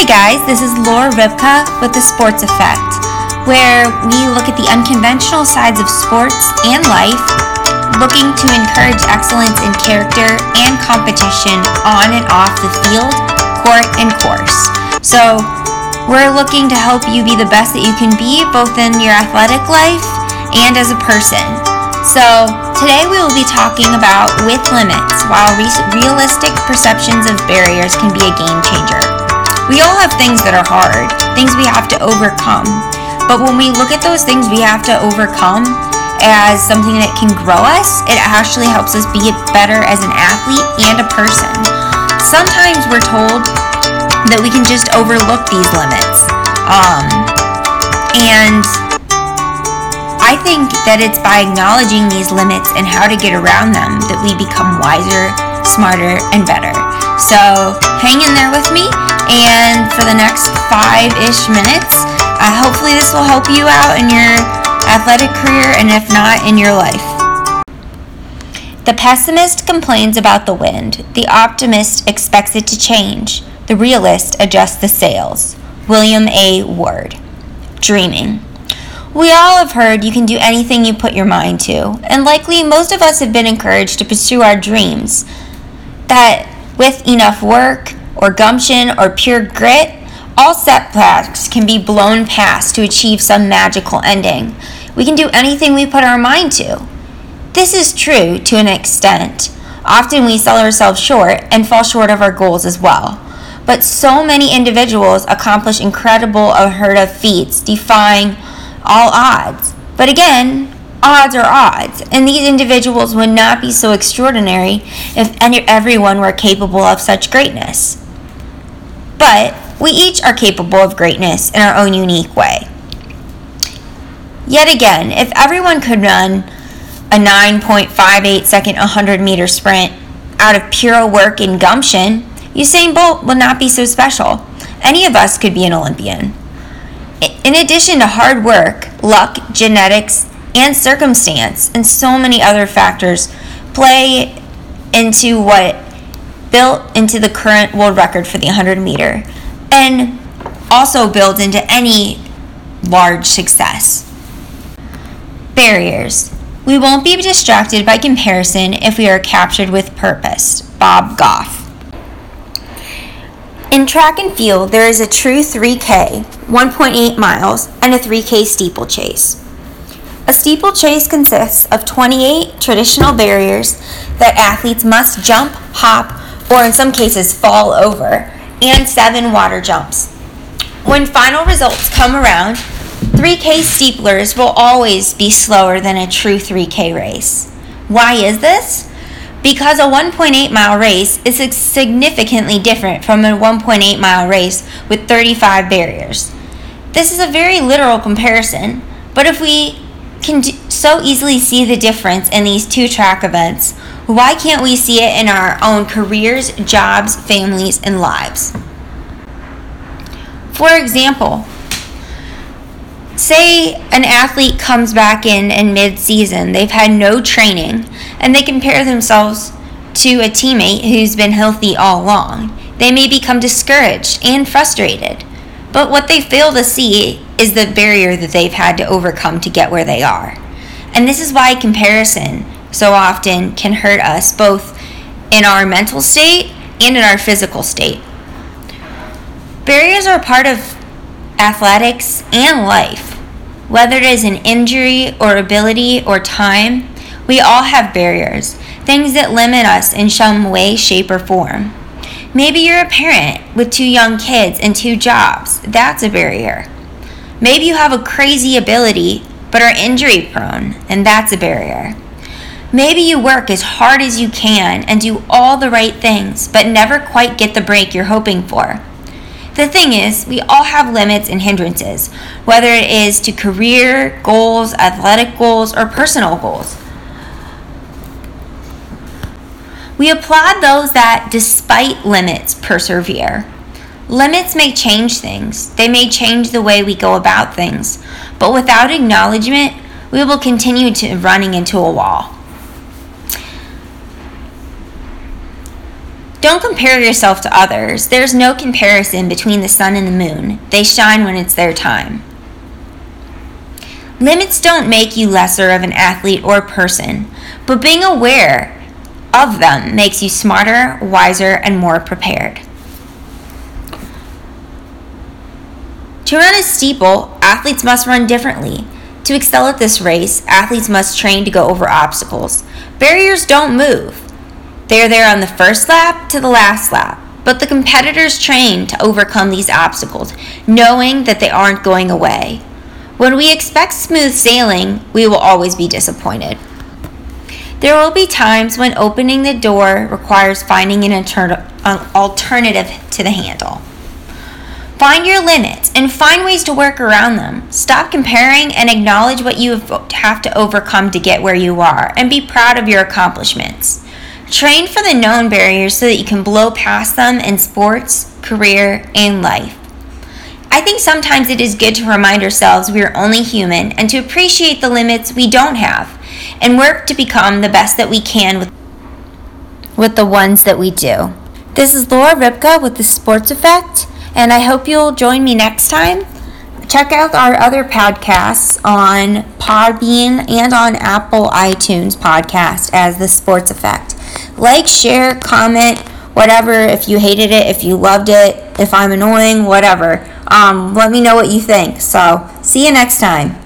Hey guys, this is Laura Ribka with The Sports Effect, where we look at the unconventional sides of sports and life, looking to encourage excellence in character and competition on and off the field, court, and course. So, we're looking to help you be the best that you can be, both in your athletic life and as a person. So, today we will be talking about with limits, while re- realistic perceptions of barriers can be a game changer. We all have things that are hard, things we have to overcome. But when we look at those things we have to overcome as something that can grow us, it actually helps us be better as an athlete and a person. Sometimes we're told that we can just overlook these limits. Um, and I think that it's by acknowledging these limits and how to get around them that we become wiser, smarter, and better. So hang in there with me and for the next five ish minutes, uh, hopefully, this will help you out in your athletic career and if not, in your life. The pessimist complains about the wind, the optimist expects it to change, the realist adjusts the sails. William A. Ward. Dreaming. We all have heard you can do anything you put your mind to, and likely most of us have been encouraged to pursue our dreams. That with enough work, or gumption, or pure grit, all setbacks can be blown past to achieve some magical ending. We can do anything we put our mind to. This is true to an extent. Often we sell ourselves short and fall short of our goals as well. But so many individuals accomplish incredible, unheard of feats, defying all odds. But again, odds are odds, and these individuals would not be so extraordinary if everyone were capable of such greatness. But we each are capable of greatness in our own unique way. Yet again, if everyone could run a 9.58 second 100 meter sprint out of pure work and gumption, Usain Bolt would not be so special. Any of us could be an Olympian. In addition to hard work, luck, genetics, and circumstance, and so many other factors play into what built into the current world record for the 100 meter and also builds into any large success. Barriers. We won't be distracted by comparison if we are captured with purpose. Bob Goff. In track and field, there is a true 3K, 1.8 miles, and a 3K steeplechase. A steeplechase consists of 28 traditional barriers that athletes must jump, hop, or in some cases fall over, and seven water jumps. When final results come around, 3K steeplers will always be slower than a true 3K race. Why is this? Because a 1.8 mile race is significantly different from a 1.8 mile race with 35 barriers. This is a very literal comparison, but if we can so easily see the difference in these two track events, why can't we see it in our own careers, jobs, families, and lives? For example, say an athlete comes back in in mid-season, they've had no training, and they compare themselves to a teammate who's been healthy all along. They may become discouraged and frustrated. But what they fail to see is the barrier that they've had to overcome to get where they are. And this is why comparison so often can hurt us both in our mental state and in our physical state. Barriers are part of athletics and life. Whether it is an injury or ability or time, we all have barriers, things that limit us in some way, shape, or form. Maybe you're a parent with two young kids and two jobs. That's a barrier. Maybe you have a crazy ability but are injury prone, and that's a barrier. Maybe you work as hard as you can and do all the right things, but never quite get the break you're hoping for. The thing is, we all have limits and hindrances, whether it is to career goals, athletic goals, or personal goals. We applaud those that, despite limits, persevere. Limits may change things, they may change the way we go about things, but without acknowledgement, we will continue to running into a wall. Don't compare yourself to others. There's no comparison between the sun and the moon. They shine when it's their time. Limits don't make you lesser of an athlete or person, but being aware of them makes you smarter, wiser, and more prepared. To run a steeple, athletes must run differently. To excel at this race, athletes must train to go over obstacles. Barriers don't move. They are there on the first lap to the last lap, but the competitors train to overcome these obstacles, knowing that they aren't going away. When we expect smooth sailing, we will always be disappointed. There will be times when opening the door requires finding an, alternative to the handle. Find your limits and find ways to work around them. Stop comparing and acknowledge what you have to overcome to get where you are and be proud of your accomplishments. Train for the known barriers so that you can blow past them in sports, career, and life. I think sometimes it is good to remind ourselves we are only human and to appreciate the limits we don't have and work to become the best that we can with, with the ones that we do. This is Laura Ripka with the Sports Effect, and I hope you'll join me next time. Check out our other podcasts on Podbean and on Apple iTunes podcast as the Sports Effect. Like, share, comment, whatever. If you hated it, if you loved it, if I'm annoying, whatever. Um, let me know what you think. So, see you next time.